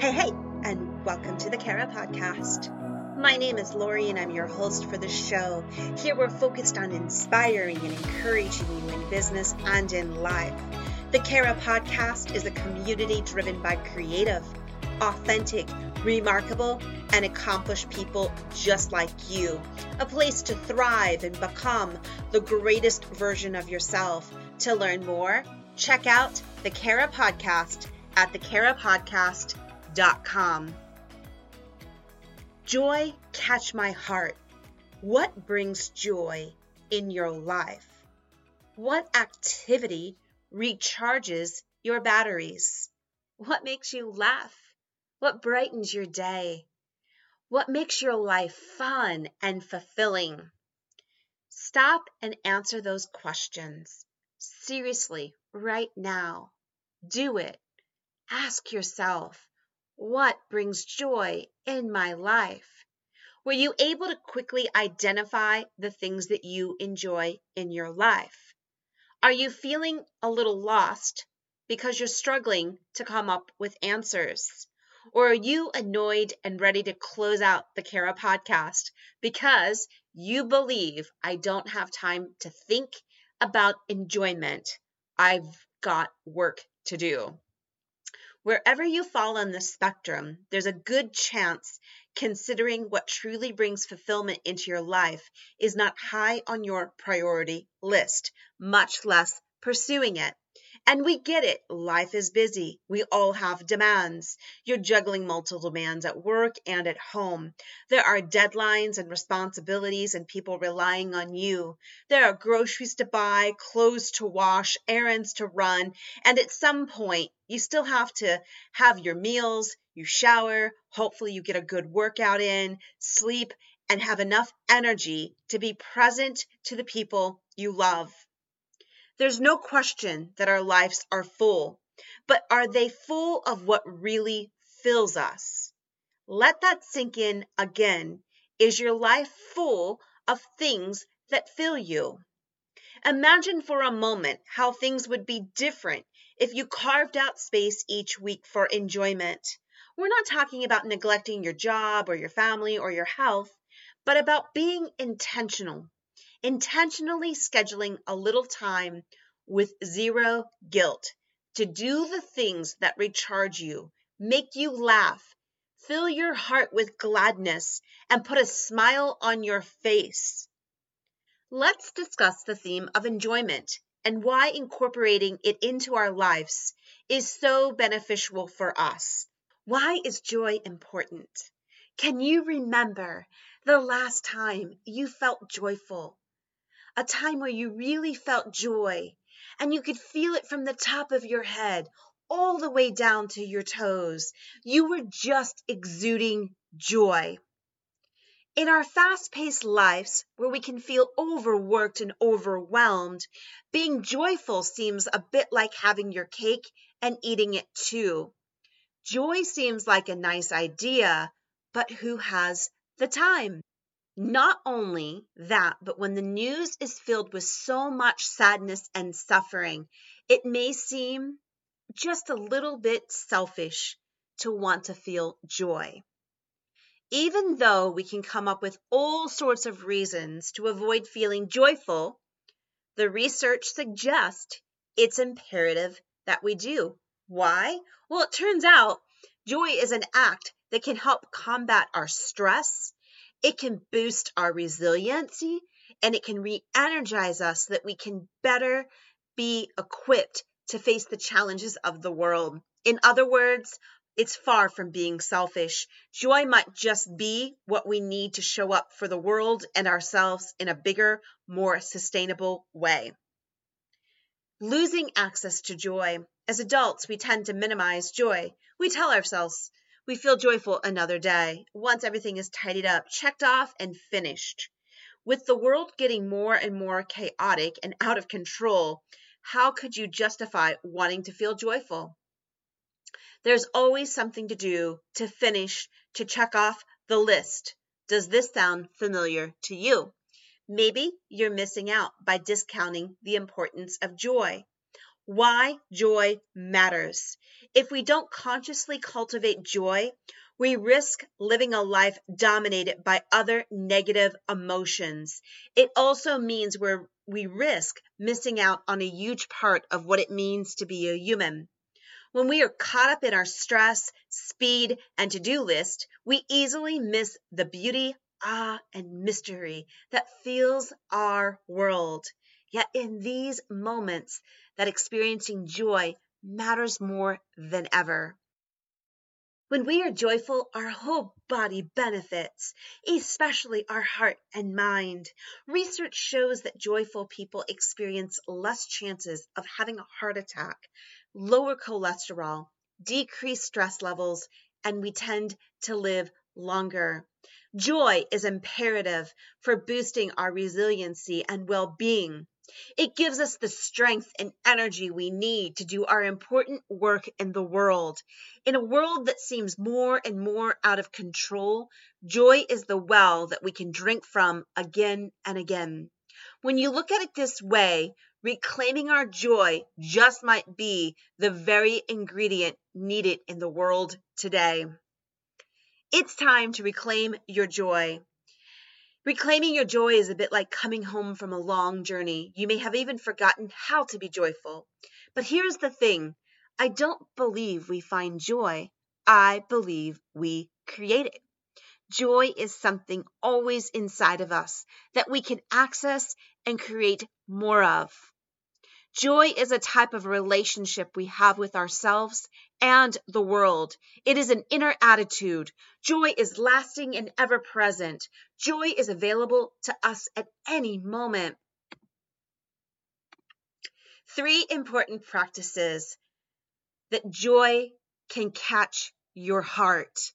Hey, hey, and welcome to the Kara Podcast. My name is Lori, and I'm your host for the show. Here we're focused on inspiring and encouraging you in business and in life. The Kara Podcast is a community driven by creative, authentic, remarkable, and accomplished people just like you. A place to thrive and become the greatest version of yourself. To learn more, check out the Kara Podcast at thekarapodcast.com. Joy, catch my heart. What brings joy in your life? What activity recharges your batteries? What makes you laugh? What brightens your day? What makes your life fun and fulfilling? Stop and answer those questions. Seriously, right now. Do it. Ask yourself, what brings joy in my life? Were you able to quickly identify the things that you enjoy in your life? Are you feeling a little lost because you're struggling to come up with answers? Or are you annoyed and ready to close out the Kara podcast because you believe I don't have time to think about enjoyment? I've got work to do. Wherever you fall on the spectrum, there's a good chance considering what truly brings fulfillment into your life is not high on your priority list, much less pursuing it. And we get it. Life is busy. We all have demands. You're juggling multiple demands at work and at home. There are deadlines and responsibilities and people relying on you. There are groceries to buy, clothes to wash, errands to run. And at some point, you still have to have your meals, you shower, hopefully you get a good workout in, sleep, and have enough energy to be present to the people you love. There's no question that our lives are full, but are they full of what really fills us? Let that sink in again. Is your life full of things that fill you? Imagine for a moment how things would be different if you carved out space each week for enjoyment. We're not talking about neglecting your job or your family or your health, but about being intentional intentionally scheduling a little time with zero guilt to do the things that recharge you, make you laugh, fill your heart with gladness, and put a smile on your face. Let's discuss the theme of enjoyment and why incorporating it into our lives is so beneficial for us. Why is joy important? Can you remember the last time you felt joyful? A time where you really felt joy and you could feel it from the top of your head all the way down to your toes. You were just exuding joy. In our fast paced lives, where we can feel overworked and overwhelmed, being joyful seems a bit like having your cake and eating it too. Joy seems like a nice idea, but who has the time? Not only that, but when the news is filled with so much sadness and suffering, it may seem just a little bit selfish to want to feel joy. Even though we can come up with all sorts of reasons to avoid feeling joyful, the research suggests it's imperative that we do. Why? Well, it turns out joy is an act that can help combat our stress, it can boost our resiliency and it can re energize us so that we can better be equipped to face the challenges of the world. In other words, it's far from being selfish. Joy might just be what we need to show up for the world and ourselves in a bigger, more sustainable way. Losing access to joy. As adults, we tend to minimize joy. We tell ourselves, we feel joyful another day, once everything is tidied up, checked off, and finished. With the world getting more and more chaotic and out of control, how could you justify wanting to feel joyful? There's always something to do, to finish, to check off the list. Does this sound familiar to you? Maybe you're missing out by discounting the importance of joy. Why joy matters. If we don't consciously cultivate joy, we risk living a life dominated by other negative emotions. It also means we're, we risk missing out on a huge part of what it means to be a human. When we are caught up in our stress, speed, and to do list, we easily miss the beauty, awe, and mystery that fills our world. Yet in these moments, that experiencing joy matters more than ever. When we are joyful, our whole body benefits, especially our heart and mind. Research shows that joyful people experience less chances of having a heart attack, lower cholesterol, decreased stress levels, and we tend to live longer. Joy is imperative for boosting our resiliency and well being. It gives us the strength and energy we need to do our important work in the world. In a world that seems more and more out of control, joy is the well that we can drink from again and again. When you look at it this way, reclaiming our joy just might be the very ingredient needed in the world today. It's time to reclaim your joy. Reclaiming your joy is a bit like coming home from a long journey. You may have even forgotten how to be joyful. But here's the thing I don't believe we find joy, I believe we create it. Joy is something always inside of us that we can access and create more of. Joy is a type of relationship we have with ourselves and the world. It is an inner attitude. Joy is lasting and ever present. Joy is available to us at any moment. Three important practices that joy can catch your heart.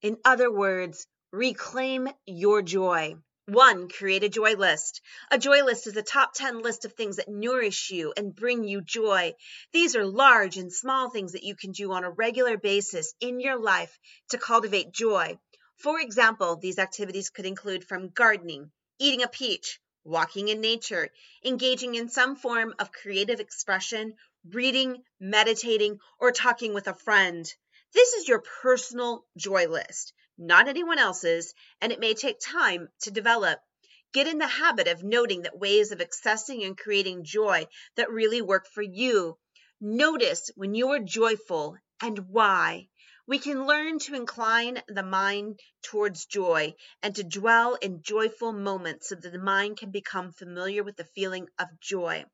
In other words, reclaim your joy. One, create a joy list. A joy list is a top 10 list of things that nourish you and bring you joy. These are large and small things that you can do on a regular basis in your life to cultivate joy. For example, these activities could include from gardening, eating a peach, walking in nature, engaging in some form of creative expression, reading, meditating, or talking with a friend. This is your personal joy list not anyone else's, and it may take time to develop. Get in the habit of noting that ways of accessing and creating joy that really work for you. Notice when you are joyful and why. We can learn to incline the mind towards joy and to dwell in joyful moments so that the mind can become familiar with the feeling of joy.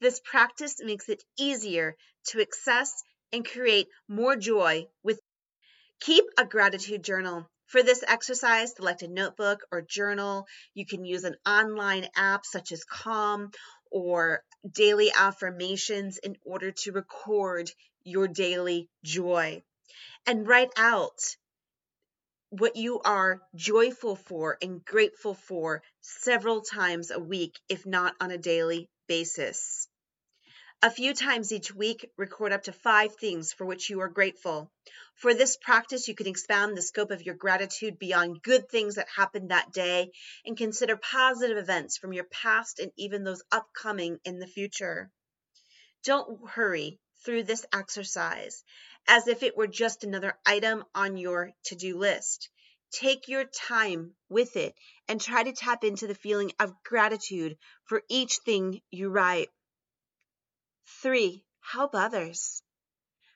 This practice makes it easier to access and create more joy with Keep a gratitude journal. For this exercise, select a notebook or journal. You can use an online app such as Calm or daily affirmations in order to record your daily joy. And write out what you are joyful for and grateful for several times a week, if not on a daily basis. A few times each week, record up to five things for which you are grateful. For this practice, you can expand the scope of your gratitude beyond good things that happened that day and consider positive events from your past and even those upcoming in the future. Don't hurry through this exercise as if it were just another item on your to do list. Take your time with it and try to tap into the feeling of gratitude for each thing you write. Three, help others.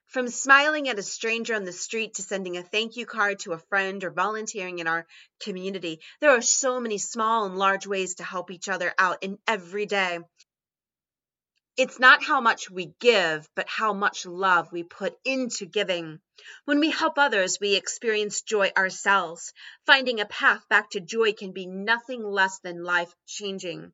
From smiling at a stranger on the street to sending a thank you card to a friend or volunteering in our community, there are so many small and large ways to help each other out in every day. It's not how much we give, but how much love we put into giving. When we help others, we experience joy ourselves. Finding a path back to joy can be nothing less than life changing.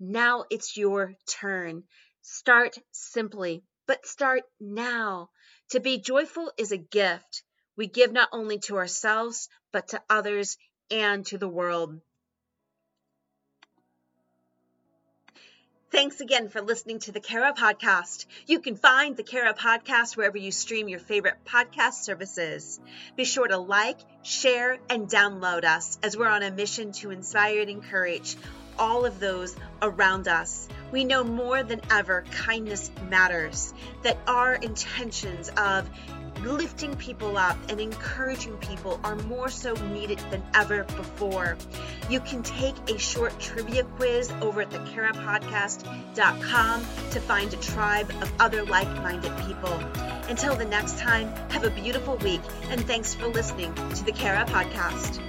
Now it's your turn. Start simply, but start now. To be joyful is a gift. We give not only to ourselves, but to others and to the world. Thanks again for listening to the Kara Podcast. You can find the Kara Podcast wherever you stream your favorite podcast services. Be sure to like, share, and download us as we're on a mission to inspire and encourage all of those around us. We know more than ever kindness matters, that our intentions of lifting people up and encouraging people are more so needed than ever before. You can take a short trivia quiz over at thecarapodcast.com to find a tribe of other like minded people. Until the next time, have a beautiful week and thanks for listening to the Cara Podcast.